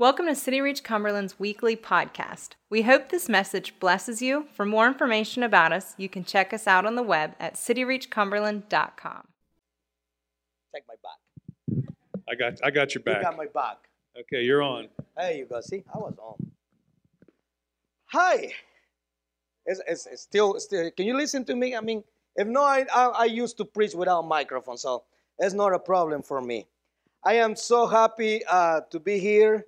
Welcome to City Reach Cumberland's weekly podcast. We hope this message blesses you. For more information about us, you can check us out on the web at cityreachcumberland.com. Take my back. I got I got your back. I got my back. Okay, you're on. There you go. See, I was on. Hi. It's, it's, it's still, still, can you listen to me? I mean, if not, I, I, I used to preach without microphone, so it's not a problem for me. I am so happy uh, to be here.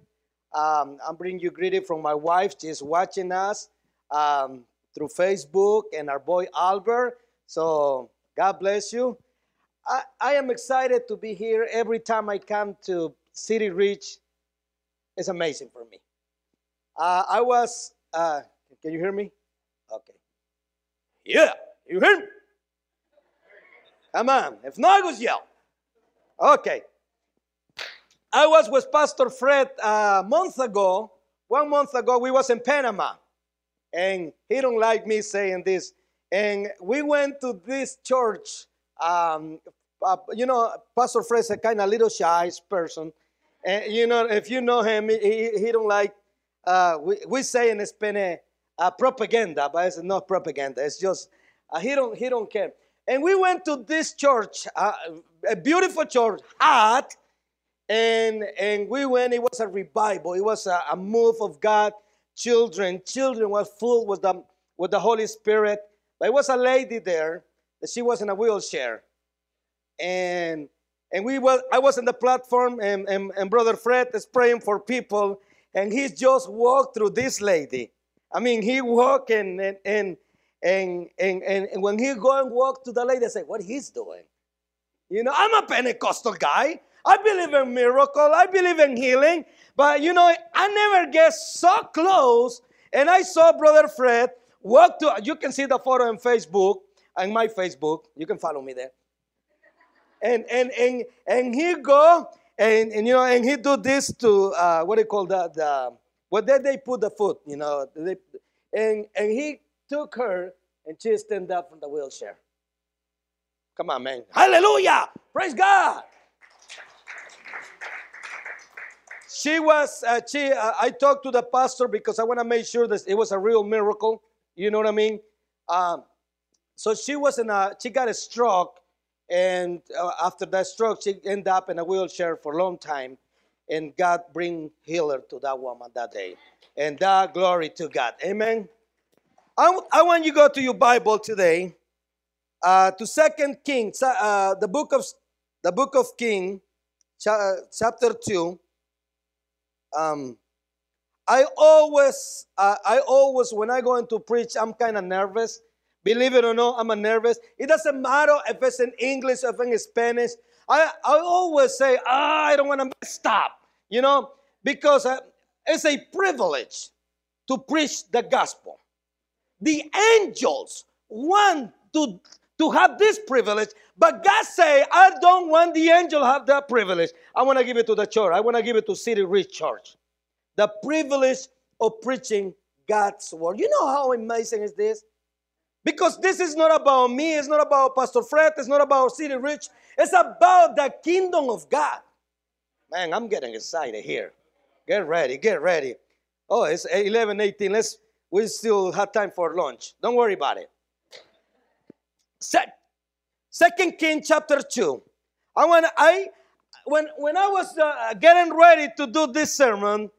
Um, I'm bringing you greeting from my wife. She's watching us um, through Facebook and our boy Albert. So God bless you. I, I am excited to be here every time I come to City Reach. It's amazing for me. Uh, I was, uh, can you hear me? Okay. Yeah, you hear me? Come on. If not, was yell. Okay. I was with Pastor Fred a month ago. One month ago, we was in Panama, and he don't like me saying this. And we went to this church. Um, uh, you know, Pastor Fred's a kind of little shy person, and you know, if you know him, he, he, he don't like. Uh, we, we say in Spanish, uh, propaganda, but it's not propaganda. It's just uh, he don't he don't care. And we went to this church, uh, a beautiful church, hot, and and we went. It was a revival. It was a, a move of God. Children, children were full with the with the Holy Spirit. But it was a lady there. That she was in a wheelchair, and and we were. I was on the platform, and and, and Brother Fred is praying for people, and he just walked through this lady. I mean, he walked and and and and, and, and when he go and walk to the lady, I say, what he's doing? You know, I'm a Pentecostal guy. I believe in miracle. I believe in healing. But you know, I never get so close. And I saw Brother Fred walk to. You can see the photo on Facebook, on my Facebook. You can follow me there. And and and and he go and, and you know and he do this to uh, what do you call that? The did they put the foot? You know, they, and and he took her and she stand up from the wheelchair. Come on, man. Hallelujah. Praise God. She was, uh, she, uh, I talked to the pastor because I want to make sure that it was a real miracle. You know what I mean? Um, so she was in a, she got a stroke. And uh, after that stroke, she ended up in a wheelchair for a long time. And God bring healer to that woman that day. And that glory to God. Amen. I, I want you to go to your Bible today, uh, to Second Kings, uh, the book of the book of King, cha- chapter two. Um, I always, uh, I always, when I go into preach, I'm kind of nervous. Believe it or not, I'm a nervous. It doesn't matter if it's in English, if it's in Spanish. I, I always say, ah, I don't want to stop, you know, because uh, it's a privilege to preach the gospel. The angels want to, to have this privilege, but God say, I don't want the angel have that privilege. I want to give it to the church. I want to give it to City Reach Church. The privilege of preaching God's word. You know how amazing is this? Because this is not about me, it's not about Pastor Fred, it's not about City Reach, it's about the kingdom of God. Man, I'm getting excited here. Get ready, get ready. Oh, it's 11, 18. Let's we still have time for lunch. Don't worry about it. Se- Second King chapter 2. I want I when when I was uh, getting ready to do this sermon,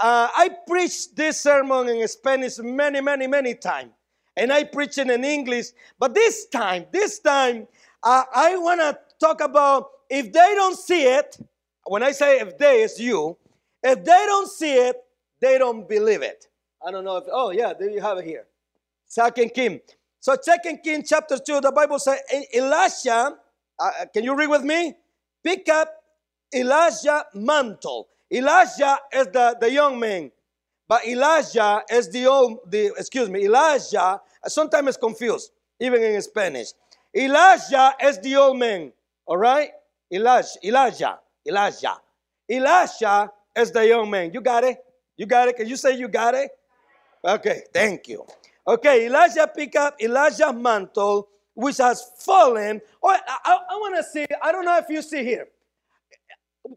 uh, I preached this sermon in Spanish many, many, many times. And I preach it in English. But this time, this time, uh, I want to talk about if they don't see it, when I say if they, it's you, if they don't see it, they don't believe it. I don't know if, oh yeah, there you have it here. Second King. So Second King chapter 2, the Bible says Elisha, uh, can you read with me? Pick up Elijah mantle. Elijah is the, the young man. But Elijah is the old, the, excuse me, Elijah, sometimes it's confused, even in Spanish. Elijah is the old man, all right? Elijah, Elijah, Elijah. Elijah is the young man. You got it? You got it? Can you say you got it? Okay, thank you. Okay, Elijah pick up Elijah's mantle, which has fallen. Oh, I, I, I want to see, I don't know if you see here.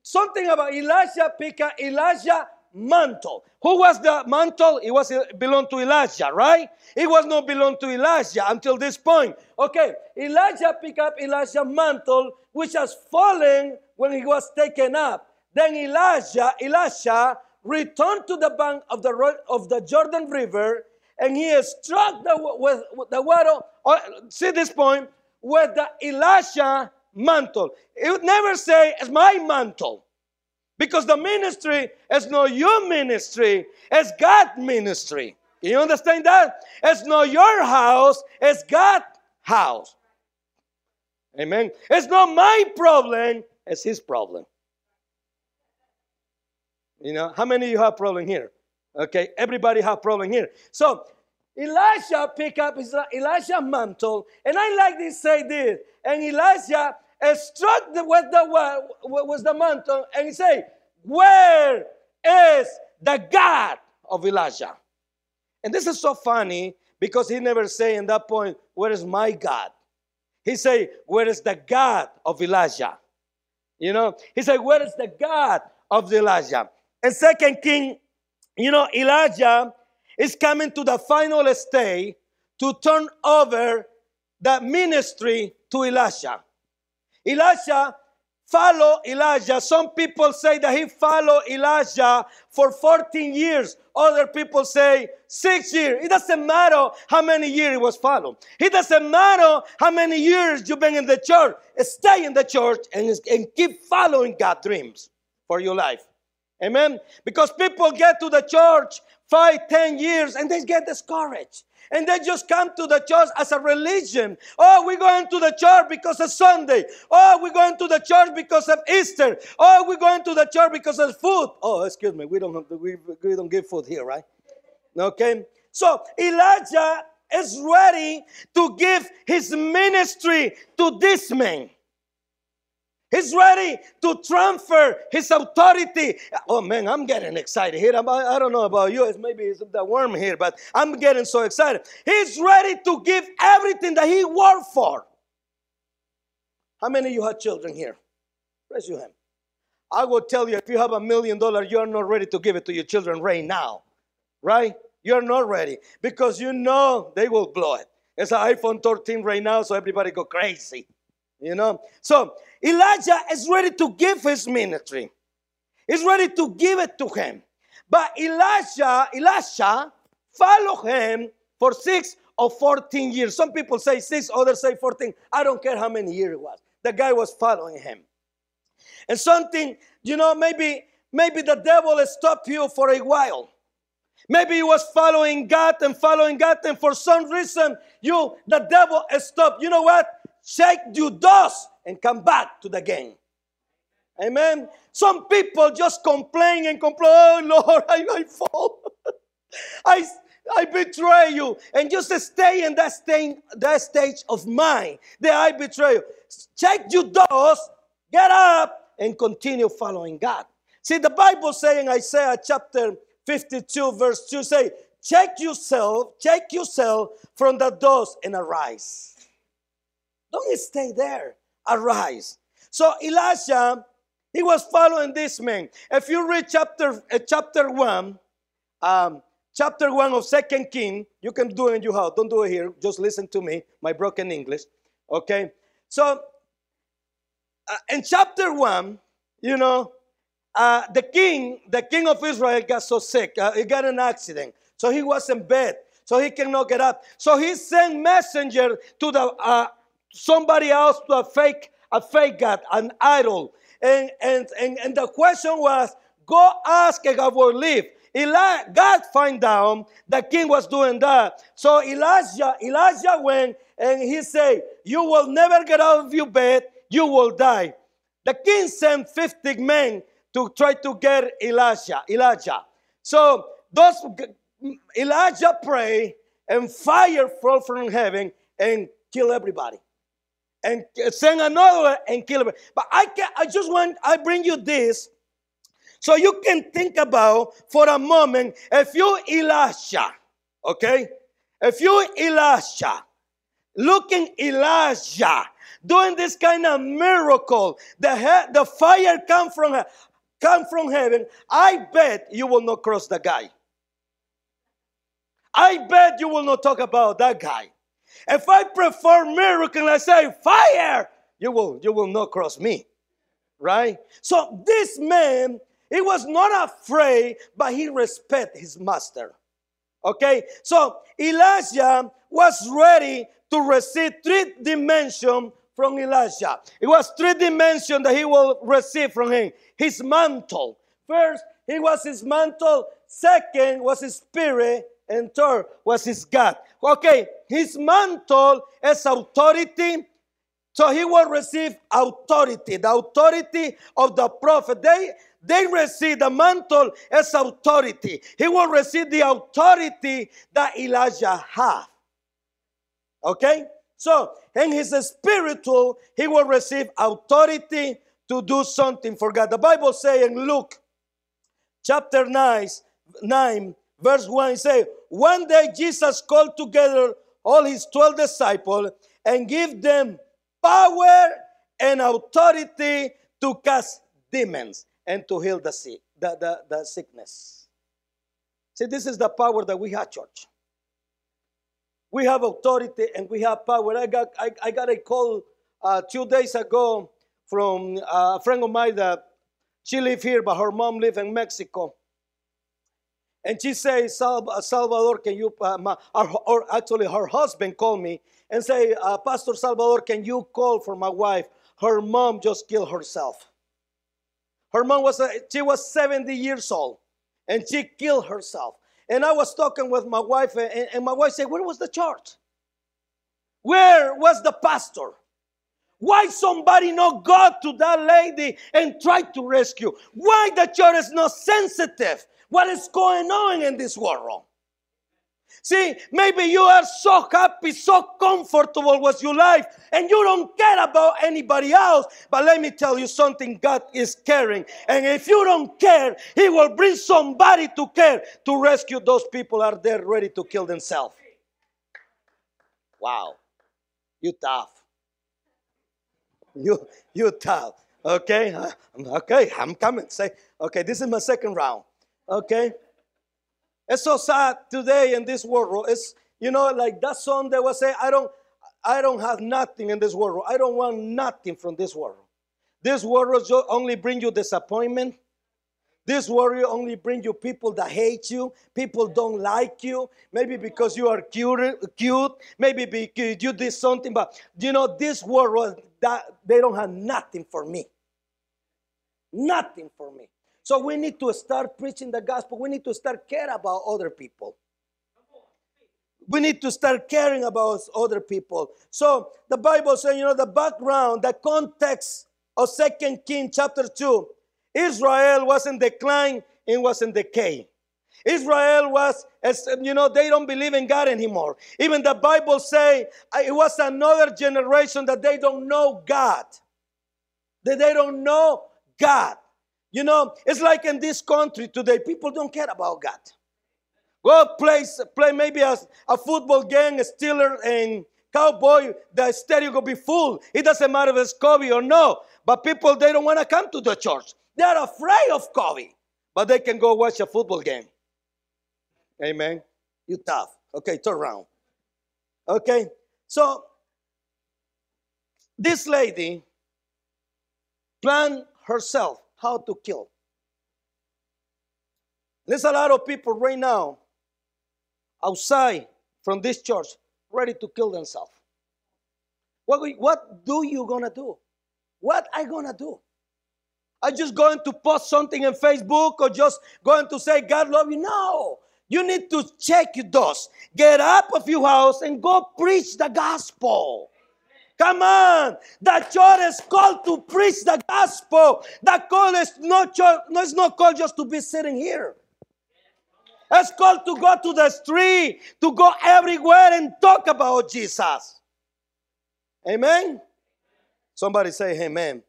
Something about Elijah pick up Elijah mantle. Who was the mantle? It was belonged to Elijah, right? It was not belong to Elijah until this point. Okay, Elijah picked up Elijah's mantle, which has fallen when he was taken up. Then Elijah, Elisha returned to the bank of the of the Jordan River, and he struck the with, with the water. Uh, see this point with the Elisha mantle. It would never say, "It's my mantle." Because the ministry is not your ministry, it's God's ministry. You understand that? It's not your house, it's God's house. Amen. It's not my problem, it's his problem. You know, how many of you have problem here? Okay, everybody have problem here. So Elisha pick up his Elisha mantle, and I like this say this. And Elisha struck the, with the was the mantle, and he say, "Where is the God of Elijah?" And this is so funny because he never say in that point, "Where is my God?" He say, "Where is the God of Elijah?" You know, he said, "Where is the God of Elijah?" And Second King, you know, Elijah is coming to the final stage to turn over the ministry to Elisha. Elisha follow Elijah. Some people say that he followed Elijah for 14 years. Other people say six years. It doesn't matter how many years he was followed. It doesn't matter how many years you've been in the church. Stay in the church and, and keep following God's dreams for your life. Amen. Because people get to the church five, ten years and they get discouraged. And they just come to the church as a religion. Oh, we're going to the church because of Sunday. Oh, we're going to the church because of Easter. Oh, we're going to the church because of food. Oh, excuse me, we don't we, we don't give food here, right? Okay. So Elijah is ready to give his ministry to this man. He's ready to transfer his authority. Oh man, I'm getting excited here. I don't know about you. It's maybe it's the worm here, but I'm getting so excited. He's ready to give everything that he worked for. How many of you have children here? Raise your hand. I will tell you if you have a million dollars, you are not ready to give it to your children right now. Right? You're not ready because you know they will blow it. It's an iPhone 13 right now, so everybody go crazy. You know? So Elijah is ready to give his ministry. He's ready to give it to him. But Elijah, Elisha followed him for six or 14 years. Some people say six, others say 14. I don't care how many years it was. The guy was following him. And something, you know, maybe maybe the devil stopped you for a while. Maybe you was following God and following God, and for some reason you the devil stopped. You know what? Shake your dust and come back to the game. Amen. Some people just complain and complain, oh Lord, I, I fall. I, I betray you. And just stay in that, state, that stage of mind that I betray you. Check your doors, get up, and continue following God. See, the Bible saying Isaiah chapter 52, verse 2 say, check yourself, check yourself from the doors and arise. Don't stay there arise. So Elijah, he was following this man. If you read chapter uh, chapter one, um, chapter one of Second King, you can do it in your house. Don't do it here. Just listen to me, my broken English. Okay. So uh, in chapter one, you know, uh, the king, the king of Israel, got so sick. Uh, he got an accident, so he was in bed, so he cannot get up. So he sent messenger to the uh, somebody else to a fake, a fake God, an idol. And, and, and, and the question was, go ask and I will leave. Eli, God find out the king was doing that. So Elijah, Elijah went and he said, You will never get out of your bed, you will die. The king sent 50 men to try to get Elijah. Elijah. So those Elijah pray and fire fall from heaven and kill everybody and send another and kill it. But I can I just want I bring you this so you can think about for a moment if you Elisha, okay? If you Elisha, looking Elijah, doing this kind of miracle, the, the fire come from come from heaven, I bet you will not cross the guy. I bet you will not talk about that guy. If I perform miracle I say fire, you will you will not cross me. Right? So this man, he was not afraid, but he respect his master. Okay? So Elijah was ready to receive three dimension from Elijah. It was three dimension that he will receive from him. His mantle. First, he was his mantle. Second was his spirit and third was his God. Okay, his mantle is authority. So he will receive authority, the authority of the prophet. They, they receive the mantle as authority. He will receive the authority that Elijah had. Okay? So, in his spiritual, he will receive authority to do something for God. The Bible says in Luke chapter 9, 9 verse 1, it says, One day Jesus called together all his 12 disciples and give them power and authority to cast demons and to heal the sick, the, the, the sickness. See, this is the power that we have, church. We have authority and we have power. I got, I, I got a call uh, two days ago from uh, a friend of mine that she lived here, but her mom lived in Mexico. And she says, Salvador, can you, uh, my, or, actually her husband called me and say, uh, Pastor Salvador, can you call for my wife? Her mom just killed herself. Her mom was, a, she was 70 years old and she killed herself. And I was talking with my wife and, and my wife said, where was the church? Where was the pastor? Why somebody not go to that lady and try to rescue? Why the church is not sensitive what is going on in this world. See, maybe you are so happy, so comfortable with your life, and you don't care about anybody else. But let me tell you something God is caring. And if you don't care, He will bring somebody to care to rescue those people are there ready to kill themselves. Wow. You tough. You you tough. Okay? Okay, I'm coming. Say, okay, this is my second round. Okay? It's so sad today in this world. It's you know, like that song that was saying, I don't I don't have nothing in this world. I don't want nothing from this world. This world only bring you disappointment. This world only bring you people that hate you. People don't like you. Maybe because you are cute, cute. Maybe because you did something. But you know, this world that they don't have nothing for me. Nothing for me. So we need to start preaching the gospel. We need to start care about other people. We need to start caring about other people. So the Bible says, you know, the background, the context of Second King chapter 2, Israel was in decline and was in decay. Israel was, as you know, they don't believe in God anymore. Even the Bible say uh, it was another generation that they don't know God. That they don't know God. You know, it's like in this country today, people don't care about God. Go play, play maybe a, a football game, a Steeler and Cowboy, the stadium will be full. It doesn't matter if it's COVID or no. But people, they don't want to come to the church. They're afraid of COVID. But they can go watch a football game. Amen. You tough. Okay, turn around. Okay, so this lady planned herself how to kill. There's a lot of people right now outside from this church ready to kill themselves. What, what do you gonna do? What I gonna do? I just going to post something in Facebook or just going to say God love you? No. You need to check your dust. Get up of your house and go preach the gospel. Come on. The church is called to preach the gospel. The call is not, no, it's not called just to be sitting here. It's called to go to the street, to go everywhere and talk about Jesus. Amen? Somebody say amen.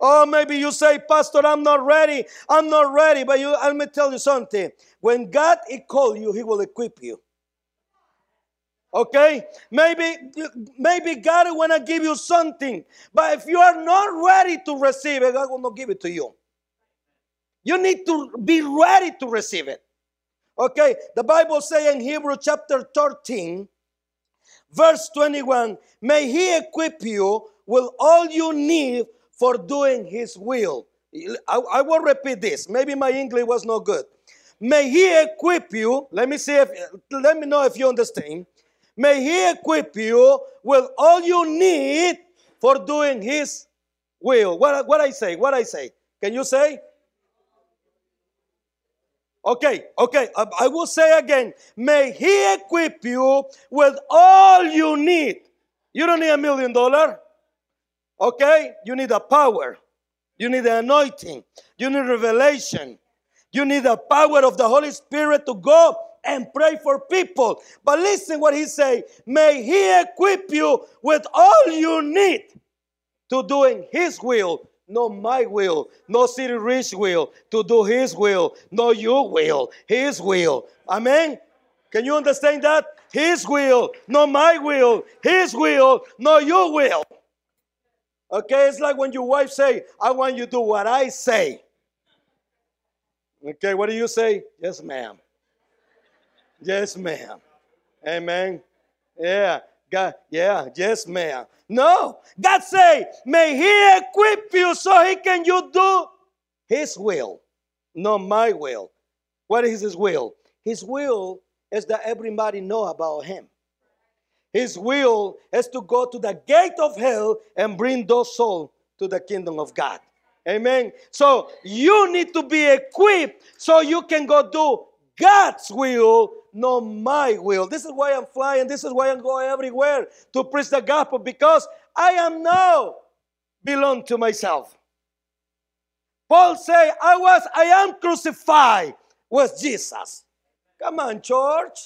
Oh, maybe you say, Pastor, I'm not ready. I'm not ready. But you, let me tell you something. When God he call you, He will equip you. Okay? Maybe, maybe God want to give you something, but if you are not ready to receive it, God will not give it to you. You need to be ready to receive it. Okay, the Bible says in Hebrew chapter 13, verse 21, may he equip you with all you need for doing his will. I, I will repeat this. Maybe my English was not good. May he equip you. Let me see if let me know if you understand. May he equip you with all you need for doing his will. What, what I say? What I say? Can you say? Okay, okay, I, I will say again. May he equip you with all you need. You don't need a million dollar. Okay? You need a power. You need the anointing. You need revelation. You need the power of the Holy Spirit to go and pray for people. But listen what he say. May he equip you with all you need to doing his will, not my will, no City Reach will, to do his will, no your will, his will. Amen. Can you understand that? His will, not my will, his will, not your will. Okay, it's like when your wife say, I want you to do what I say. Okay, what do you say? Yes, ma'am. Yes, ma'am. Amen. Yeah. God, yeah, yes, ma'am. No, God say, may He equip you so He can you do His will, not my will. What is His will? His will is that everybody know about Him. His will is to go to the gate of hell and bring those souls to the kingdom of God. Amen. So you need to be equipped so you can go do God's will, not my will. This is why I'm flying. This is why I'm going everywhere to preach the gospel because I am now belong to myself. Paul say, I was, I am crucified with Jesus. Come on, church.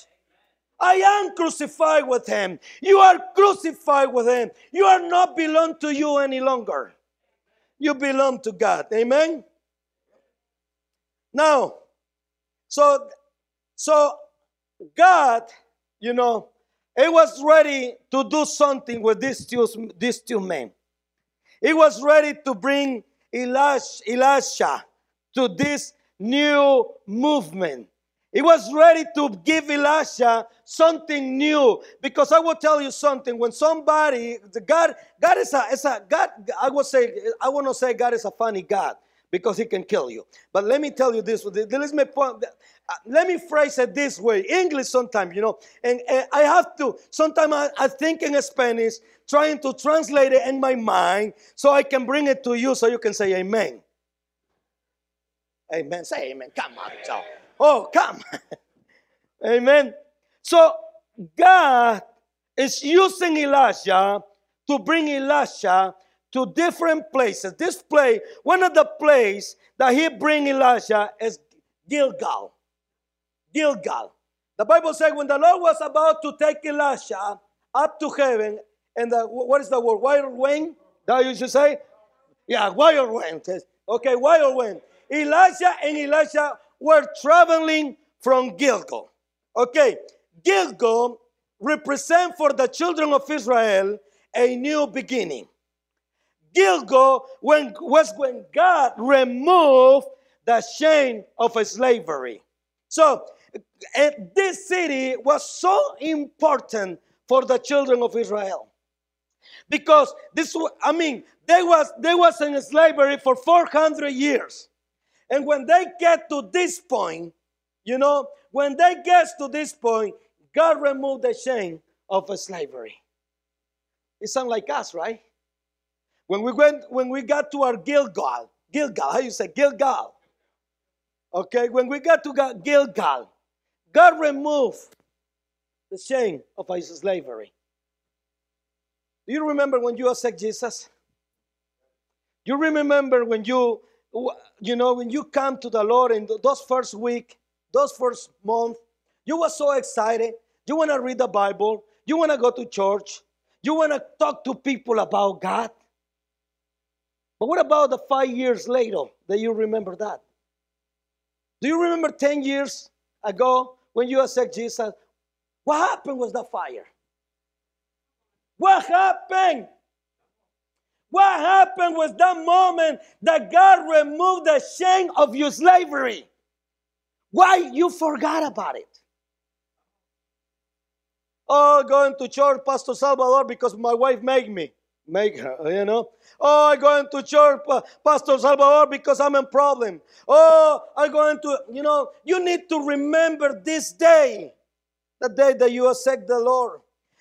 I am crucified with him. You are crucified with him. You are not belong to you any longer. You belong to God. Amen. Now, so so God, you know, he was ready to do something with these two, these two men. He was ready to bring Elisha, to this new movement. He was ready to give Elisha something new because I will tell you something. When somebody, God, God is a, is a God. I will say, I want to say God is a funny God because He can kill you. But let me tell you this. Let me point. Uh, let me phrase it this way. English sometimes, you know, and, and I have to. Sometimes I, I think in Spanish, trying to translate it in my mind so I can bring it to you so you can say Amen. Amen. Say Amen. Come on, child. Oh, come. Amen. So God is using Elijah to bring Elisha to different places. This place, one of the places that he bring Elijah is Gilgal. Gilgal. The Bible says when the Lord was about to take Elisha up to heaven, and the, what is the word? Wild wind? That you should say? Yeah, wild wind. Okay, wild wind. Elijah and Elisha were traveling from Gilgal. Okay, Gilgal represent for the children of Israel a new beginning. Gilgal when, was when God removed the shame of slavery. So this city was so important for the children of Israel because this I mean they was they was in slavery for 400 years. And when they get to this point, you know, when they get to this point, God removed the shame of slavery. It sounds like us, right? When we went, when we got to our Gilgal, Gilgal, how you say Gilgal? Okay, when we got to Gilgal, God removed the shame of our slavery. Do you remember when you accept Jesus? You remember when you you know, when you come to the Lord in those first week, those first month, you were so excited. You want to read the Bible. You want to go to church. You want to talk to people about God. But what about the five years later that you remember that? Do you remember 10 years ago when you accept Jesus? What happened was the fire? What happened? What happened was that moment that God removed the shame of your slavery? Why you forgot about it? Oh, going to church, Pastor Salvador, because my wife made me. Make her, you know. Oh, I'm going to church, Pastor Salvador, because I'm in problem. Oh, I'm going to, you know, you need to remember this day, the day that you accept the Lord.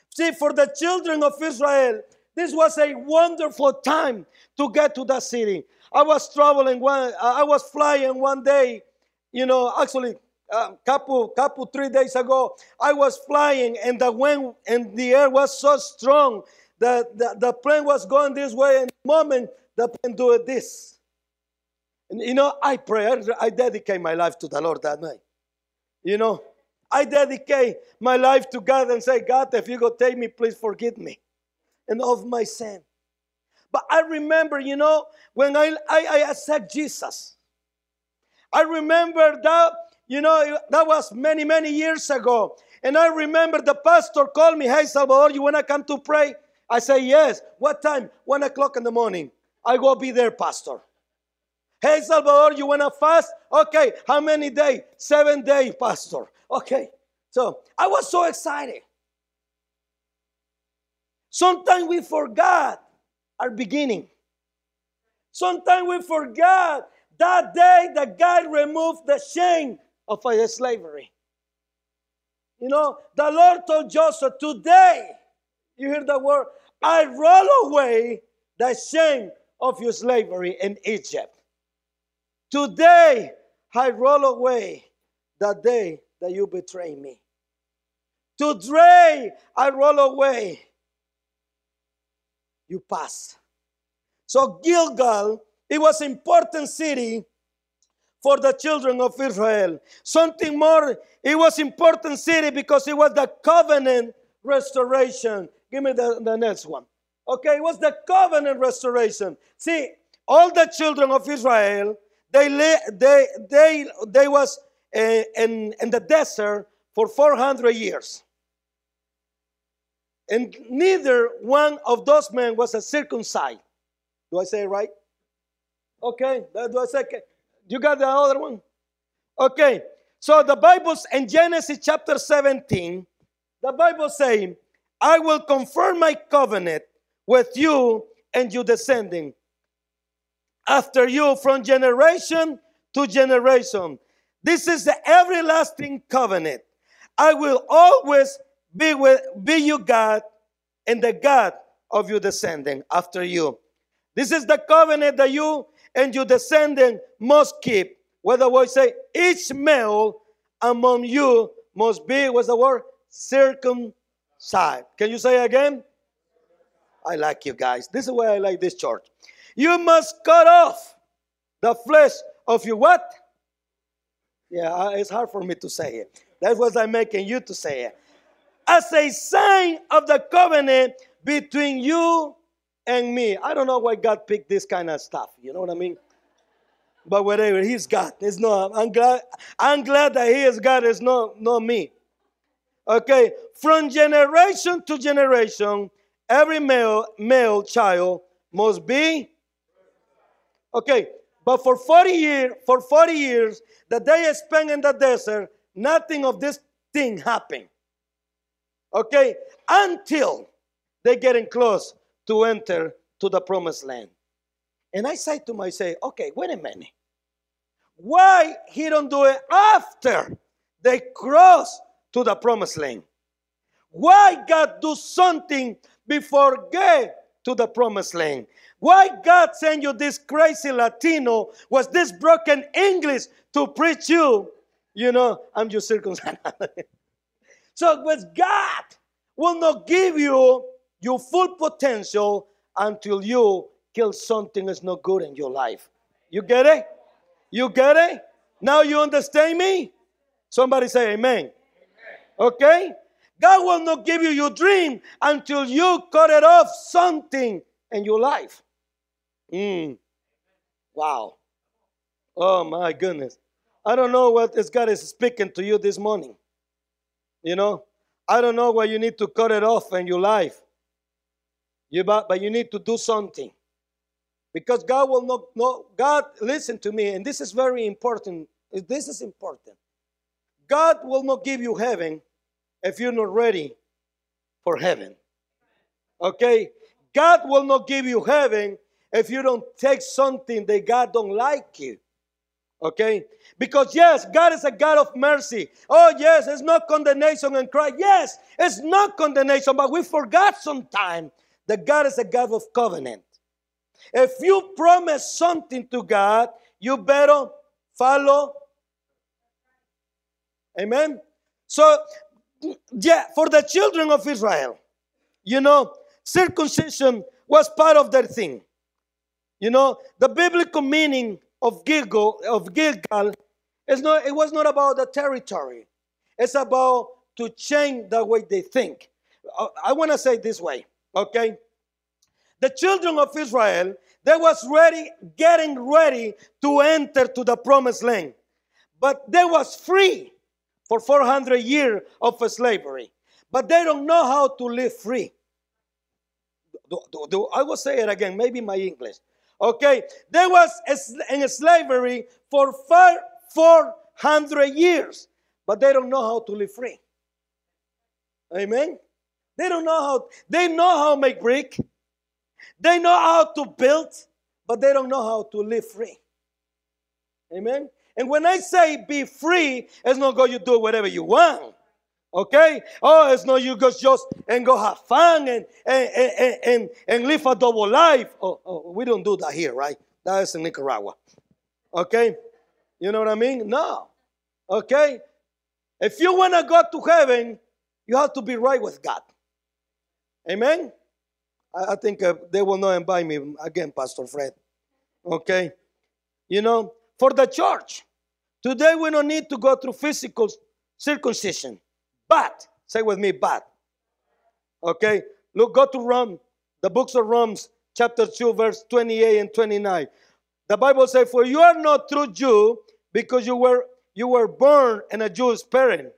See, for the children of Israel, this was a wonderful time to get to that city. I was traveling one, I was flying one day, you know, actually a uh, couple couple three days ago i was flying and the wind and the air was so strong that the, the plane was going this way and the moment the plane do this and you know i pray I, I dedicate my life to the lord that night you know i dedicate my life to god and say god if you go take me please forgive me and of my sin but i remember you know when i i, I accept jesus i remember that you know, that was many, many years ago. And I remember the pastor called me, Hey, Salvador, you want to come to pray? I say, Yes. What time? One o'clock in the morning. I go be there, pastor. Hey, Salvador, you want to fast? Okay. How many days? Seven days, pastor. Okay. So I was so excited. Sometimes we forgot our beginning. Sometimes we forgot that day that God removed the shame of slavery. You know, the Lord told Joseph, Today, you hear the word, I roll away the shame of your slavery in Egypt. Today, I roll away the day that you betray me. Today, I roll away. You pass. So Gilgal, it was important city for the children of Israel. Something more, it was important city because it was the covenant restoration. Give me the, the next one. Okay, was the covenant restoration. See, all the children of Israel, they lay, they they they was uh, in in the desert for 400 years. And neither one of those men was a circumcised. Do I say it right? Okay, do I say you got the other one? Okay. So the Bible's in Genesis chapter 17, the Bible saying, I will confirm my covenant with you and your descending after you from generation to generation. This is the everlasting covenant. I will always be with be your God and the God of your descending after you. This is the covenant that you and your descendant must keep. The word say? Each male among you must be, what's the word? Circumcised. Can you say again? I like you guys. This is why I like this church. You must cut off the flesh of your what? Yeah, uh, it's hard for me to say it. That's what I'm making you to say it. As a sign of the covenant between you and me. I don't know why God picked this kind of stuff. You know what I mean? But whatever, He's God. It's not. I'm glad. I'm glad that He is God. It's not not me. Okay, from generation to generation, every male male child must be. Okay, but for 40 years, for 40 years that they spent in the desert, nothing of this thing happened. Okay, until they getting close to enter to the promised land. And I say to myself, okay, wait a minute. Why he don't do it after they cross to the promised land? Why God do something before get to the promised land? Why God send you this crazy Latino was this broken English to preach you? You know, I'm just circumcised. so was God will not give you your full potential until you kill something that's not good in your life. You get it? You get it? Now you understand me? Somebody say amen. Okay? God will not give you your dream until you cut it off something in your life. Mm. Wow. Oh my goodness. I don't know what this God is speaking to you this morning. You know, I don't know why you need to cut it off in your life. You, but, but you need to do something. Because God will not, no, God, listen to me, and this is very important. This is important. God will not give you heaven if you're not ready for heaven. Okay? God will not give you heaven if you don't take something that God don't like you. Okay? Because yes, God is a God of mercy. Oh yes, it's not condemnation and cry. Yes, it's not condemnation, but we forgot sometimes that God is a God of covenant. If you promise something to God, you better follow. Amen. So, yeah, for the children of Israel, you know, circumcision was part of their thing. You know, the biblical meaning of Gilgal, of Gilgal is not, it was not about the territory. It's about to change the way they think. I want to say this way, okay? The children of Israel, they was ready, getting ready to enter to the promised land. But they was free for 400 years of slavery. But they don't know how to live free. Do, do, do, I will say it again, maybe my English. Okay, there was in slavery for 400 years, but they don't know how to live free. Amen. They don't know how. They know how to make brick. They know how to build, but they don't know how to live free. Amen. And when I say be free, it's not go you do whatever you want. Okay? Oh, it's not you go just and go have fun and and, and, and, and live a double life. Oh, oh, we don't do that here, right? That is in Nicaragua. Okay? You know what I mean? No. Okay? If you want to go to heaven, you have to be right with God. Amen? I, I think uh, they will not invite me again, Pastor Fred. Okay? You know, for the church, today we don't need to go through physical circumcision. But, say with me, but. Okay? Look, go to Rome, the books of Romans, chapter 2, verse 28 and 29. The Bible says, For you are not true Jew because you were you were born in a Jewish parent,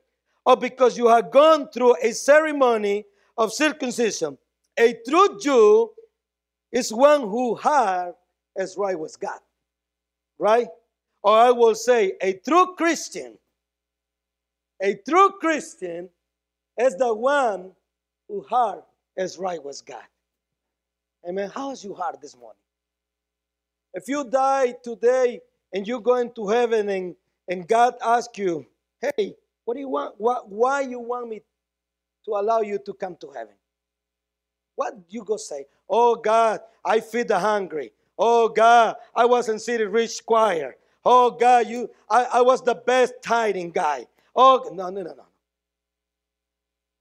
or because you have gone through a ceremony of circumcision. A true Jew is one who has as right with God. Right? Or I will say, a true Christian a true Christian is the one whose heart is right with God. Amen. How is your heart this morning? If you die today and you go into heaven and, and God asks you, hey, what do you want? What, why you want me to allow you to come to heaven? What you go say? Oh God, I feed the hungry. Oh God, I was in City Reach Choir. Oh God, you I, I was the best tithing guy. Oh, no, no, no, no.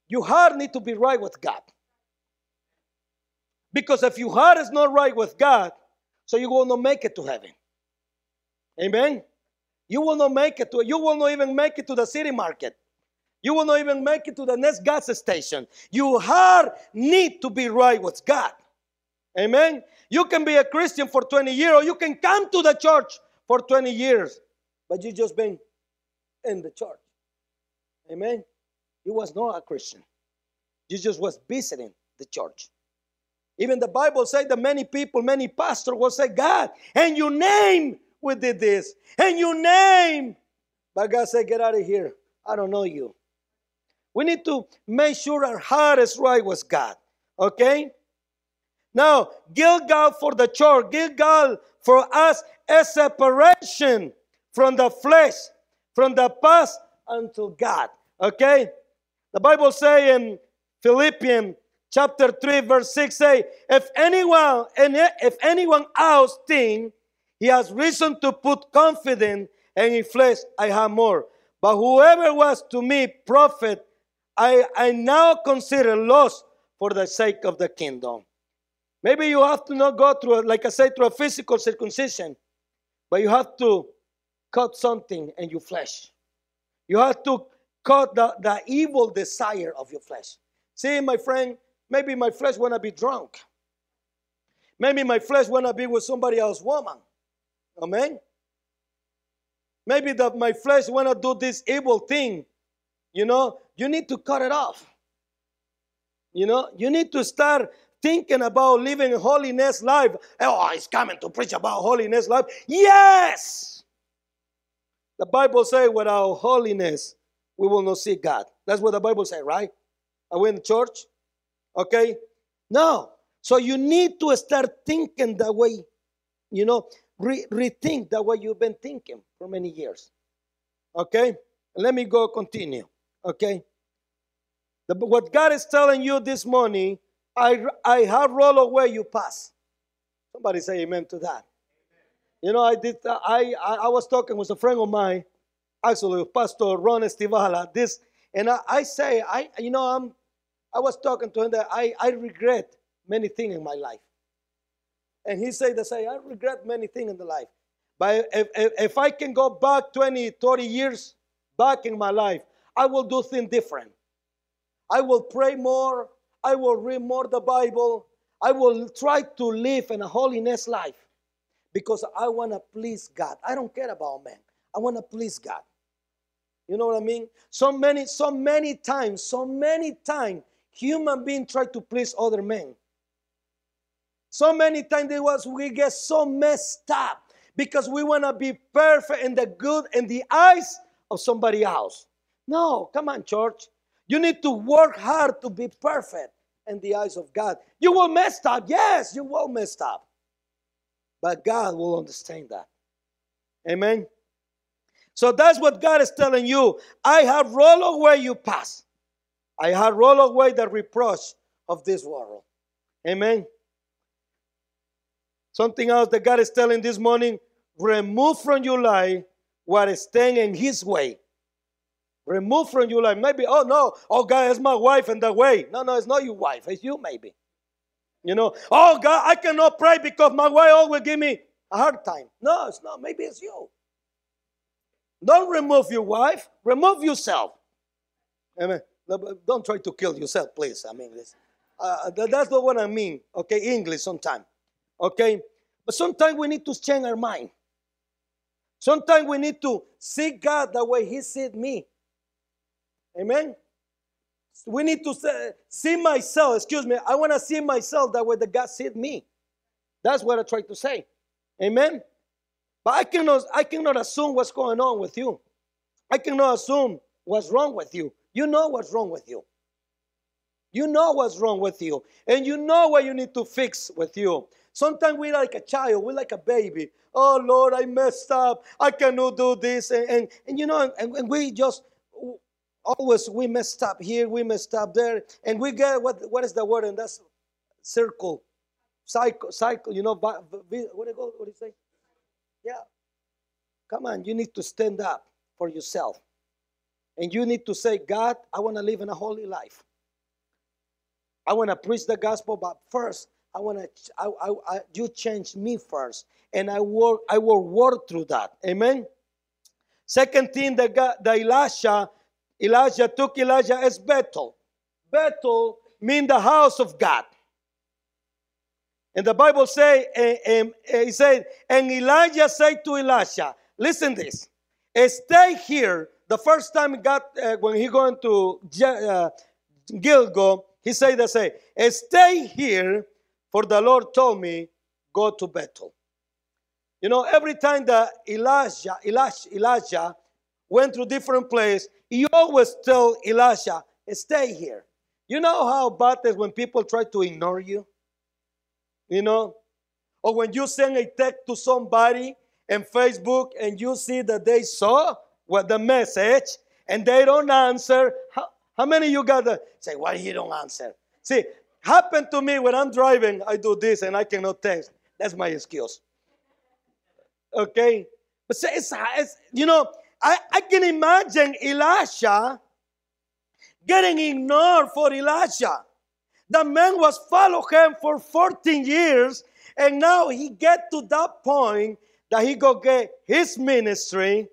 Your heart need to be right with God. Because if your heart is not right with God, so you will not make it to heaven. Amen. You will not make it to you will not even make it to the city market. You will not even make it to the next gas station. Your heart need to be right with God. Amen. You can be a Christian for 20 years or you can come to the church for 20 years, but you just been in the church. Amen. He was not a Christian. Jesus was visiting the church. Even the Bible said that many people, many pastors will say, God, and your name we did this, and your name. But God said, Get out of here. I don't know you. We need to make sure our heart is right with God. Okay? Now, Gilgal for the church, Gilgal for us a separation from the flesh, from the past unto God. Okay? The Bible say in Philippians chapter 3 verse 6 say if anyone if anyone else think he has reason to put confidence in his flesh I have more but whoever was to me profit I, I now consider lost for the sake of the kingdom maybe you have to not go through like I say through a physical circumcision but you have to cut something in your flesh you have to cut the, the evil desire of your flesh. See, my friend, maybe my flesh wanna be drunk. Maybe my flesh wanna be with somebody else woman. Amen. Maybe that my flesh wanna do this evil thing. You know, you need to cut it off. You know, you need to start thinking about living holiness life. Oh, he's coming to preach about holiness life. Yes. The Bible says without holiness, we will not see God. That's what the Bible says, right? Are we in church? Okay? No. So you need to start thinking that way, you know, re- rethink that way you've been thinking for many years. Okay? Let me go continue. Okay? The, what God is telling you this morning, I, I have rolled away you pass. Somebody say amen to that. You know, I did. Uh, I, I, I was talking with a friend of mine, actually, Pastor Ron Estivala. This, and I, I say, I, you know, I'm, I was talking to him that I, I regret many things in my life. And he said, say, I regret many things in the life. But if, if, if I can go back 20, 30 years back in my life, I will do things different. I will pray more. I will read more the Bible. I will try to live in a holiness life because I want to please God. I don't care about man. I want to please God. You know what I mean? So many, so many times, so many times, human beings try to please other men. So many times it was we get so messed up because we want to be perfect in the good in the eyes of somebody else. No, come on, church. You need to work hard to be perfect in the eyes of God. You will mess up. Yes, you will mess up. But God will understand that. Amen. So that's what God is telling you. I have rolled away your past. I have rolled away the reproach of this world. Amen. Something else that God is telling this morning remove from your life what is staying in His way. Remove from your life. Maybe, oh no, oh God, it's my wife in the way. No, no, it's not your wife, it's you, maybe. You know, oh God, I cannot pray because my wife always give me a hard time. No, it's not. Maybe it's you. Don't remove your wife, remove yourself. Amen. Don't try to kill yourself, please. I mean, uh, that's not what I mean. Okay, English sometimes. Okay, but sometimes we need to change our mind. Sometimes we need to see God the way He sees me. Amen. We need to see myself. Excuse me. I want to see myself that way that God sees me. That's what I try to say. Amen. But I cannot, I cannot assume what's going on with you. I cannot assume what's wrong with you. You know what's wrong with you. You know what's wrong with you. And you know what you need to fix with you. Sometimes we're like a child, we're like a baby. Oh Lord, I messed up. I cannot do this. And, and, and you know, and, and we just always we messed up here, we messed up there. And we get what what is the word? And that's circle. Cycle, cycle, you know, what do you go? What do you say? Yeah. Come on, you need to stand up for yourself. And you need to say, God, I want to live in a holy life. I want to preach the gospel, but first, I want to, I, I, I, you change me first. And I will. I will work through that. Amen. Second thing that, God, that Elijah, Elijah took Elijah as Bethel. Bethel mean the house of God. And the Bible say, and, he said, and Elijah said to Elisha, listen this, eh, stay here. The first time God, uh, eh, when he going to uh, eh, he said, "I say, stay here, for the Lord told me, go to Bethel." You know, every time that Elijah, Elijah, Elijah went to different place, he always tell Elijah, stay here. You know how bad it is when people try to ignore you? You know? Or when you send a text to somebody in Facebook and you see that they saw what the message and they don't answer, how, how many you got to say, why you don't answer? See, happened to me when I'm driving, I do this and I cannot text. That's my excuse. Okay? But it's, it's you know, I, I can imagine Elisha getting ignored for Elijah. The man was follow him for 14 years, and now he get to that point that he go get his ministry,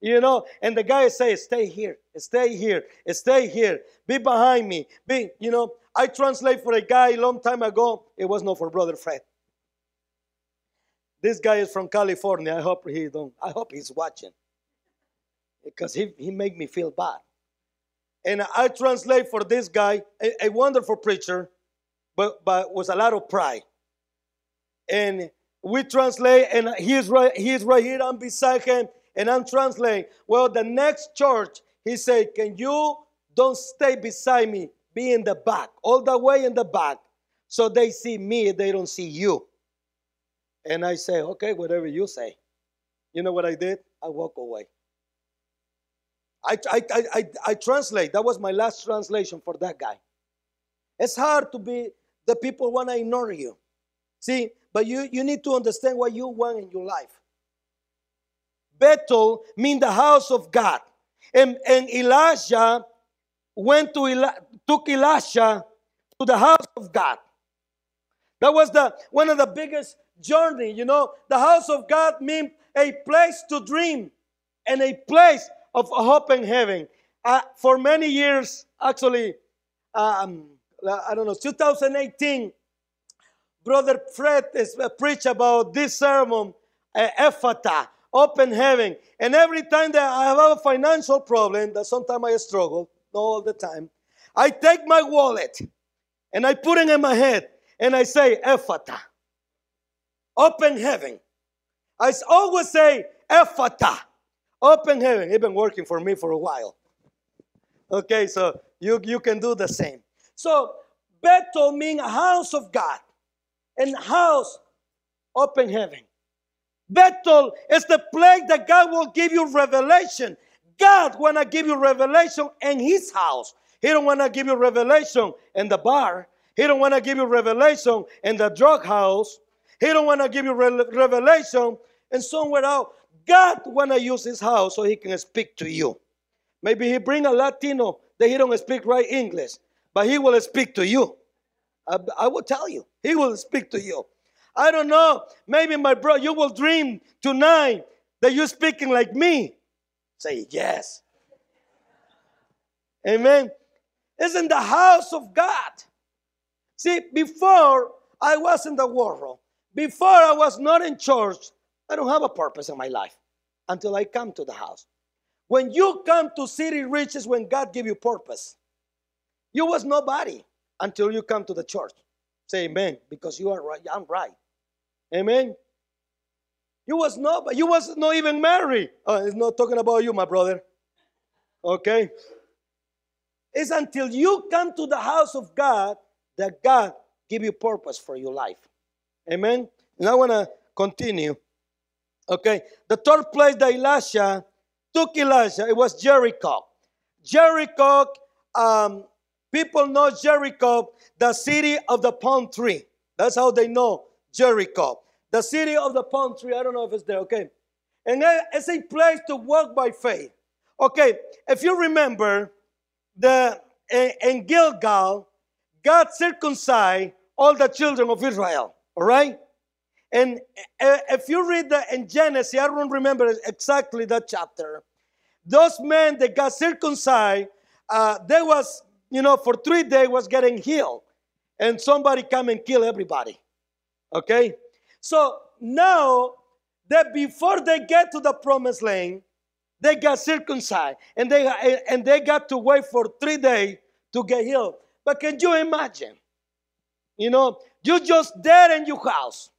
you know, and the guy say, stay here, stay here, stay here, be behind me, be, you know, I translate for a guy a long time ago, it was not for Brother Fred. This guy is from California. I hope he don't, I hope he's watching. Because he, he made me feel bad. And I translate for this guy, a, a wonderful preacher. but but was a lot of pride. And we translate, and he's right, he's right here. I'm beside him, and I'm translating. Well, the next church, he said, "Can you don't stay beside me? Be in the back, all the way in the back, so they see me, they don't see you." And I say, "Okay, whatever you say." You know what I did? I walk away. I, I, I, I, translate. That was my last translation for that guy. It's hard to be, the people want to ignore you. See, but you, you need to understand what you want in your life. Bethel means the house of God. And, and Elijah went to Eli, took Elisha to the house of God. That was the one of the biggest journey. You know, the house of God means a place to dream and a place of hope in heaven. Uh, for many years, actually, um, I don't know, 2018, Brother Fred is uh, preached about this sermon, uh, Ephphatha, open heaven. And every time that I have a financial problem, that sometimes I struggle, not all the time, I take my wallet and I put it in my head and I say, Ephphatha, open heaven. I always say, Ephphatha, open heaven. It's been working for me for a while. Okay, so you, you can do the same. So Bethel means house of God and house open heaven. Bethel is the place that God will give you revelation. God want to give you revelation in His house. He don't want to give you revelation in the bar. He don't want to give you revelation in the drug house. He don't want to give you re- revelation in somewhere else. God want to use His house so He can speak to you. Maybe He bring a Latino that He don't speak right English, but He will speak to you. I, I will tell you. He will speak to you. I don't know. Maybe my bro, you will dream tonight that you're speaking like me. Say yes. Amen. In the house of God. See, before I was in the world, before I was not in church, I don't have a purpose in my life until I come to the house. When you come to city riches, when God give you purpose, you was nobody until you come to the church. Say amen, because you are right. I'm right. Amen. You was not, you was not even married. Oh, it's not talking about you, my brother. Okay. It's until you come to the house of God that God give you purpose for your life. Amen. And I want to continue. Okay. The third place that Elisha took Elijah, it was Jericho. Jericho um, People know Jericho, the city of the palm tree. That's how they know Jericho. The city of the palm tree. I don't know if it's there, okay? And it's a place to walk by faith. Okay, if you remember, the in Gilgal, God circumcised all the children of Israel, all right? And if you read the in Genesis, I don't remember exactly that chapter. Those men that got circumcised, uh, there was you know, for three days was getting healed. And somebody come and kill everybody. Okay? So now that before they get to the promised land, they got circumcised and they and they got to wait for three days to get healed. But can you imagine? You know, you just dead in your house,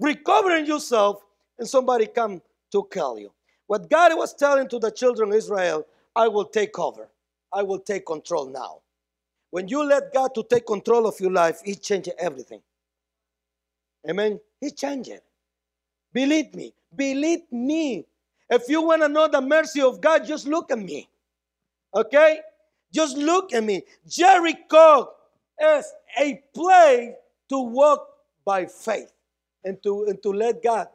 recovering yourself, and somebody come to kill you. What God was telling to the children of Israel, I will take over. I will take control now. When you let God to take control of your life, He changes everything. Amen. He changes. Believe me. Believe me. If you want to know the mercy of God, just look at me. Okay? Just look at me. Jericho is a place to walk by faith and to, and to let God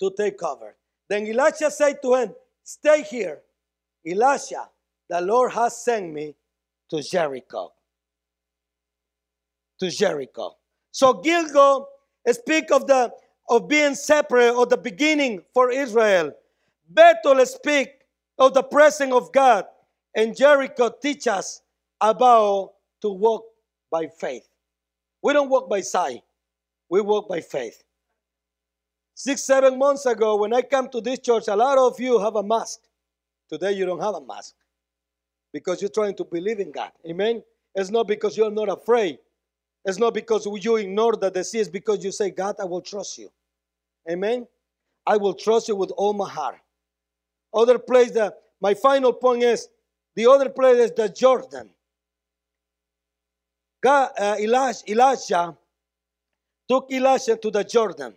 to take cover. Then Elisha said to him, Stay here. Elisha, the Lord has sent me to Jericho. To Jericho. So Gilgal speak of the of being separate of the beginning for Israel. Bethel speak of the presence of God. And Jericho teach us about to walk by faith. We don't walk by sight. We walk by faith. Six, seven months ago, when I come to this church, a lot of you have a mask. Today you don't have a mask because you're trying to believe in God. Amen? It's not because you're not afraid. It's not because you ignore the disease, because you say, God, I will trust you. Amen. I will trust you with all my heart. Other place that my final point is the other place is the Jordan. God, uh, Elijah, Elijah took Elisha to the Jordan.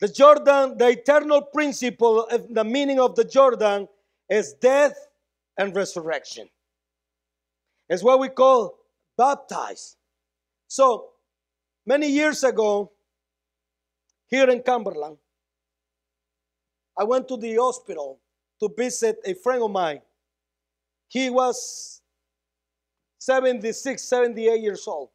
The Jordan, the eternal principle, the meaning of the Jordan is death and resurrection. It's what we call baptized. So, many years ago, here in Cumberland, I went to the hospital to visit a friend of mine. He was 76, 78 years old.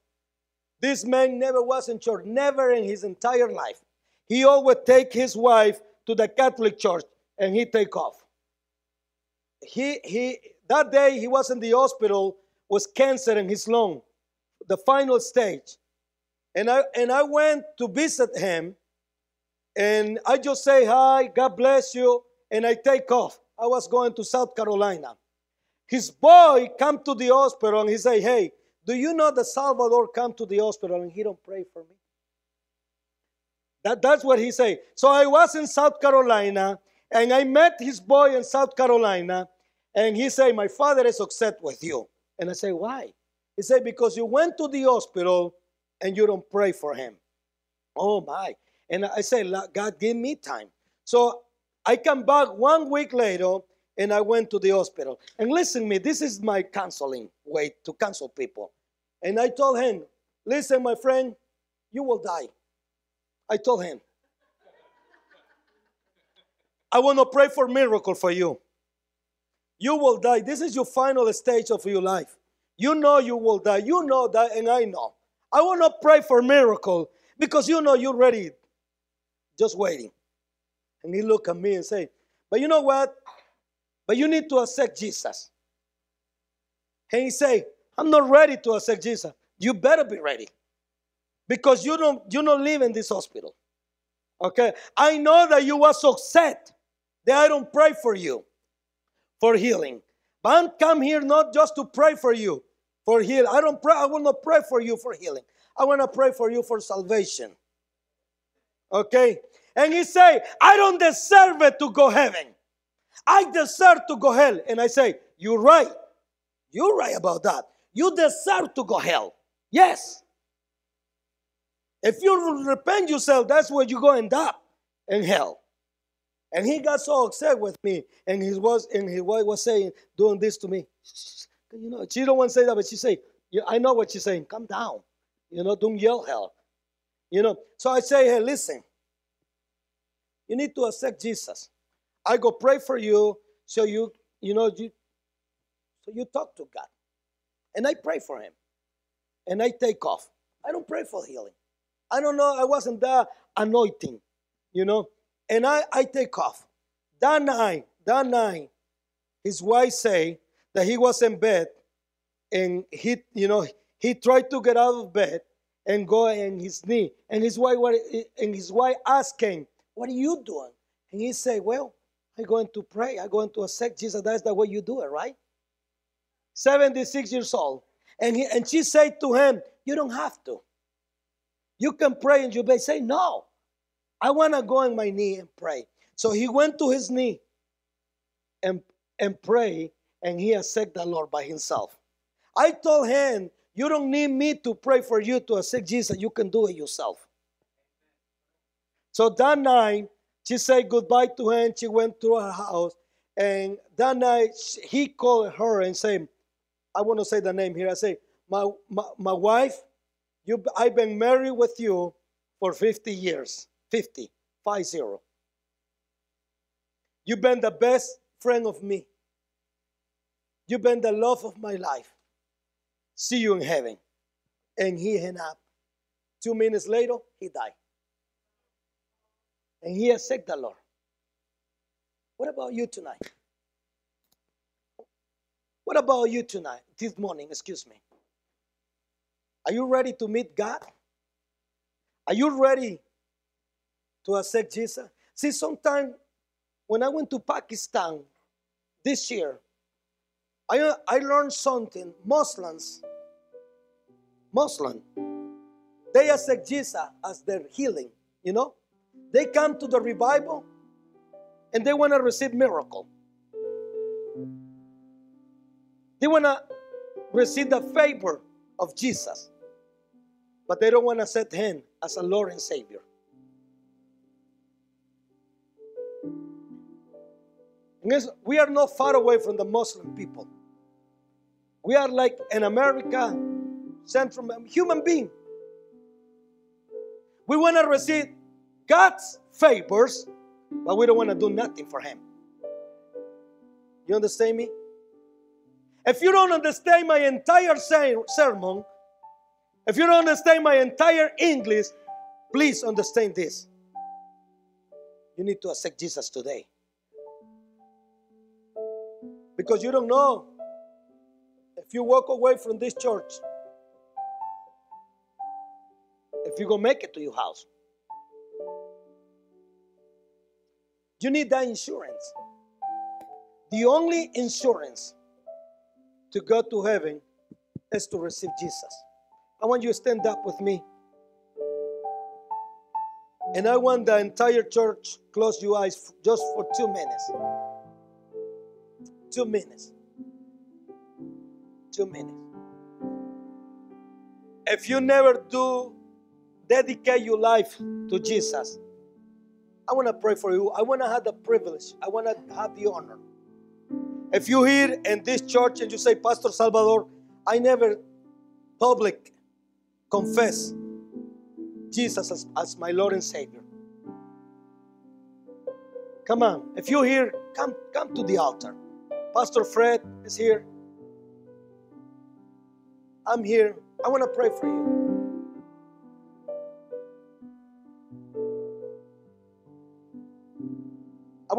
This man never was in church, never in his entire life. He always take his wife to the Catholic church and he take off. He, he, that day he was in the hospital, was cancer in his lung, the final stage. And I, and I went to visit him and I just say hi, God bless you, and I take off. I was going to South Carolina. His boy come to the hospital and he say, hey, do you know that Salvador come to the hospital and he don't pray for me? That, that's what he say. So I was in South Carolina and I met his boy in South Carolina and he say, my father is upset with you. And I say, why? He said, because you went to the hospital and you don't pray for him. Oh my. And I say, God, give me time. So I come back one week later and I went to the hospital. And listen me, this is my counseling way to counsel people. And I told him, listen, my friend, you will die. I told him. I want to pray for miracle for you. You will die. This is your final stage of your life. You know you will die. You know that, and I know. I want to pray for miracle because you know you're ready, just waiting. And he looked at me and said, But you know what? But you need to accept Jesus. And he say, I'm not ready to accept Jesus. You better be ready. Because you don't you don't live in this hospital. Okay? I know that you was upset that I don't pray for you for healing. But I'm come here not just to pray for you for healing. I don't pray, I will not pray for you for healing. I want to pray for you for salvation. Okay? And he say, I don't deserve it to go heaven. I deserve to go hell. And I say, You're right. You're right about that. You deserve to go hell. Yes. If you repent yourself, that's where you go end up in hell. And he got so upset with me, and he was and his wife was saying, doing this to me. You know, she don't want to say that, but she say, yeah, I know what she's saying. Calm down. You know, don't yell hell. You know. So I say, hey, listen. You need to accept Jesus. I go pray for you, so you, you know, you so you talk to God. And I pray for him. And I take off. I don't pray for healing. I don't know, I wasn't that anointing, you know. And I, I take off. That night, that night, his wife say that he was in bed and he, you know, he tried to get out of bed and go in his knee. And his wife, and his wife him, "What are you doing?" And he said, "Well, I'm going to pray. I'm going to accept Jesus. That's the way you do it, right?" 76 years old. And, he, and she said to him, You don't have to. You can pray and you may say, No, I want to go on my knee and pray. So he went to his knee and, and pray, and he accepted the Lord by himself. I told him, You don't need me to pray for you to accept Jesus. You can do it yourself. So that night, she said goodbye to him. She went to her house. And that night, he called her and said, I want to say the name here. I say, my, my, my wife, you, I've been married with you for 50 years. 50, 5 0. You've been the best friend of me. You've been the love of my life. See you in heaven. And he hung up. Two minutes later, he died. And he accepted the Lord. What about you tonight? What about you tonight, this morning, excuse me? Are you ready to meet God? Are you ready to accept Jesus? See, sometime when I went to Pakistan this year, I, I learned something. Muslims, Muslim, they accept Jesus as their healing, you know? They come to the revival and they want to receive miracle. They want to receive the favor of Jesus, but they don't want to set him as a Lord and Savior. And we are not far away from the Muslim people. We are like an America central human being. We want to receive God's favors, but we don't want to do nothing for Him. You understand me? If you don't understand my entire ser- sermon, if you don't understand my entire English, please understand this. You need to accept Jesus today. Because you don't know if you walk away from this church, if going to make it to your house. You need that insurance. The only insurance to go to heaven is to receive Jesus. I want you to stand up with me. And I want the entire church close your eyes just for two minutes. Two minutes. Two minutes. If you never do dedicate your life to Jesus, I want to pray for you. I want to have the privilege. I want to have the honor. If you're here in this church and you say, Pastor Salvador, I never public confess Jesus as, as my Lord and Savior. Come on. If you're here, come, come to the altar. Pastor Fred is here. I'm here. I want to pray for you.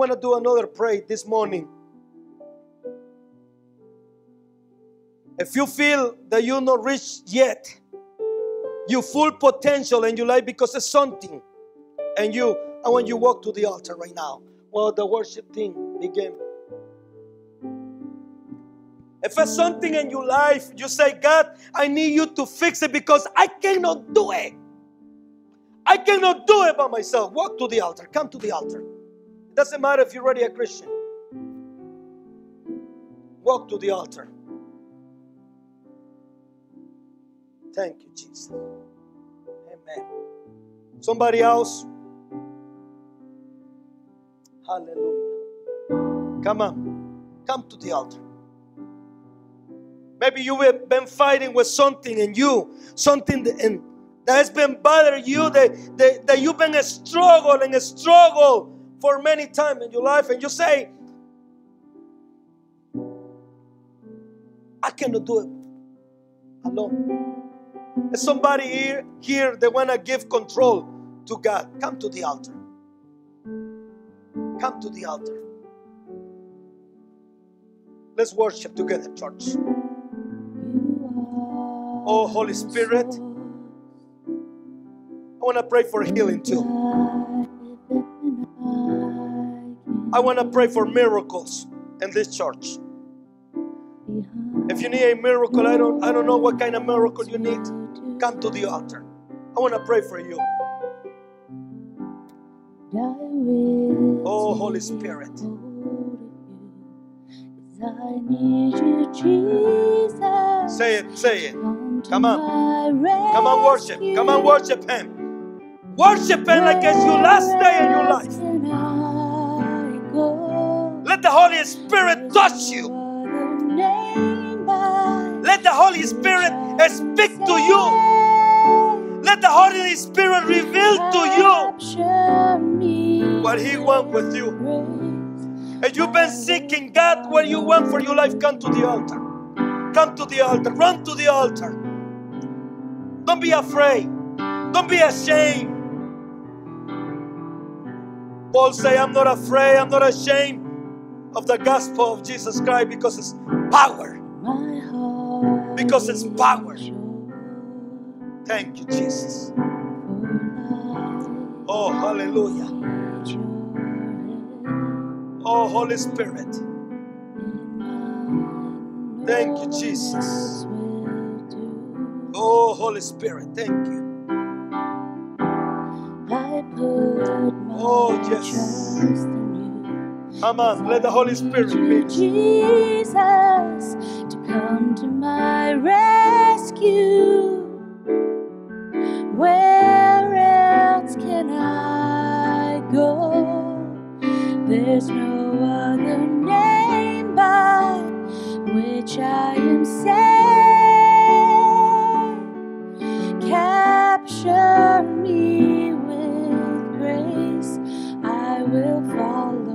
Want to do another prayer this morning. If you feel that you're not reached yet, your full potential in your life because it's something, and you, I want you walk to the altar right now while the worship team begin. If it's something in your life, you say, God, I need you to fix it because I cannot do it. I cannot do it by myself. Walk to the altar. Come to the altar. Doesn't matter if you're already a Christian. Walk to the altar. Thank you, Jesus. Amen. Somebody else. Hallelujah. Come on. Come to the altar. Maybe you've been fighting with something in you, something that has been bothering you, that, that, that you've been a struggle and a struggle for many times in your life, and you say, I cannot do it alone. There's somebody here, here that want to give control to God. Come to the altar. Come to the altar. Let's worship together, church. Oh, Holy Spirit, I want to pray for healing too. I want to pray for miracles in this church. If you need a miracle, I don't I don't know what kind of miracle you need. Come to the altar. I want to pray for you. Oh, Holy Spirit. Say it, say it. Come Come on. Come on, worship. Come on, worship Him. Worship Him like it's your last day in your life. Let the Holy Spirit touch you. Let the Holy Spirit speak to you. Let the Holy Spirit reveal to you what He wants with you. And you've been seeking God, what you want for your life, come to the altar. Come to the altar. Run to the altar. Don't be afraid. Don't be ashamed. Paul say, I'm not afraid, I'm not ashamed of the gospel of Jesus Christ because it's power. Because it's power. Thank you, Jesus. Oh, hallelujah. Oh, Holy Spirit. Thank you, Jesus. Oh, Holy Spirit, thank you. Oh, yes on, let the Holy Spirit be. Jesus, to come to my rescue. Where else can I go? There's no other name by which I am saved. Capture me with grace, I will follow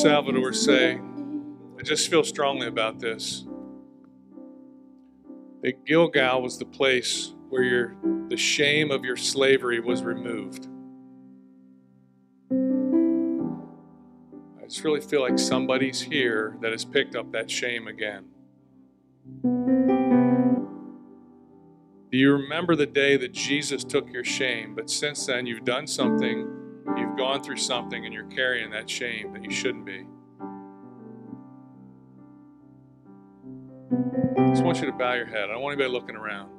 Salvador say, I just feel strongly about this. That Gilgal was the place where your, the shame of your slavery was removed. I just really feel like somebody's here that has picked up that shame again. Do you remember the day that Jesus took your shame, but since then you've done something, you've gone through something, and you're carrying that shame that you shouldn't be? I just want you to bow your head. I don't want anybody looking around.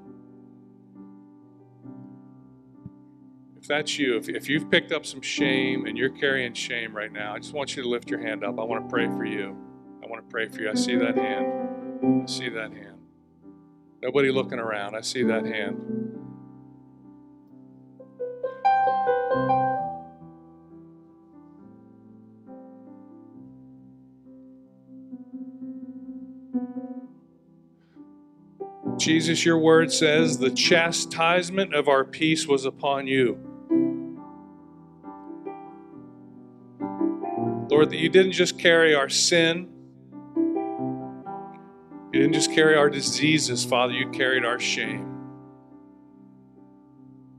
If that's you, if, if you've picked up some shame and you're carrying shame right now, I just want you to lift your hand up. I want to pray for you. I want to pray for you. I see that hand. I see that hand. Nobody looking around. I see that hand. Jesus, your word says, the chastisement of our peace was upon you. Lord, that you didn't just carry our sin, you didn't just carry our diseases, Father, you carried our shame.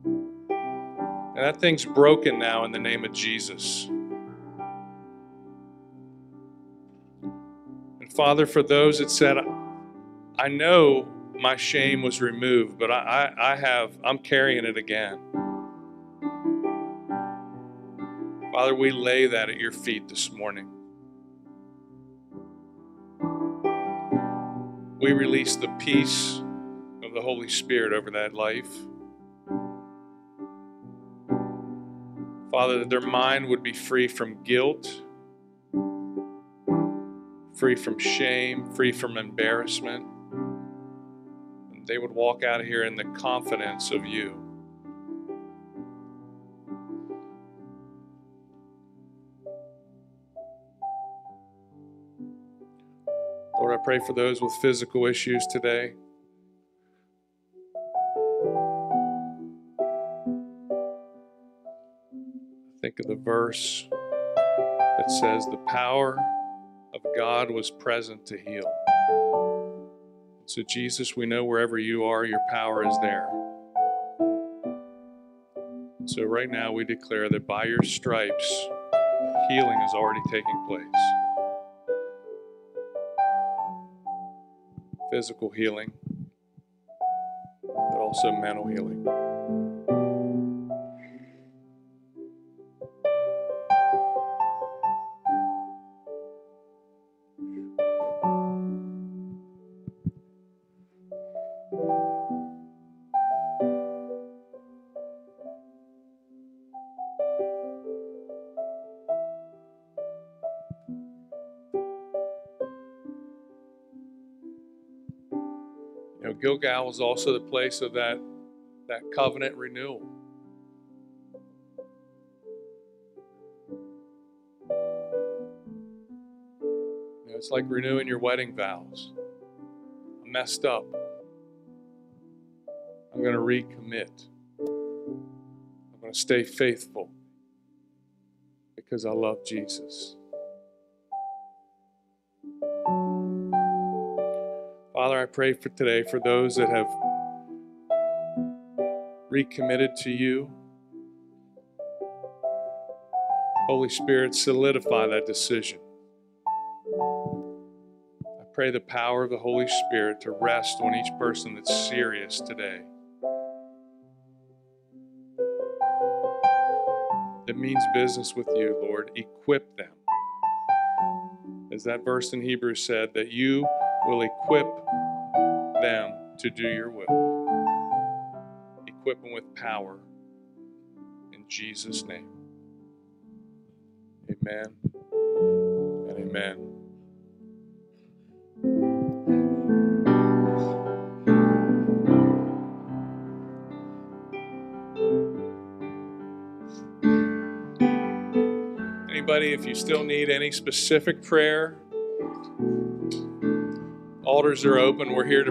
And that thing's broken now in the name of Jesus. And Father, for those that said, I know my shame was removed, but I, I, I have, I'm carrying it again. Father, we lay that at your feet this morning. We release the peace of of the Holy Spirit over that life. Father, that their mind would be free from guilt, free from shame, free from embarrassment. They would walk out of here in the confidence of you. Lord, I pray for those with physical issues today. Think of the verse that says, The power of God was present to heal. So, Jesus, we know wherever you are, your power is there. So, right now, we declare that by your stripes, healing is already taking place. Physical healing, but also mental healing. Gilgal was also the place of that, that covenant renewal. It's like renewing your wedding vows. I messed up. I'm going to recommit. I'm going to stay faithful because I love Jesus. Pray for today for those that have recommitted to you. Holy Spirit, solidify that decision. I pray the power of the Holy Spirit to rest on each person that's serious today. That means business with you, Lord. Equip them. As that verse in Hebrews said, that you will equip to do your will. Equip them with power. In Jesus' name. Amen and amen. Anybody, if you still need any specific prayer, altars are open. We're here to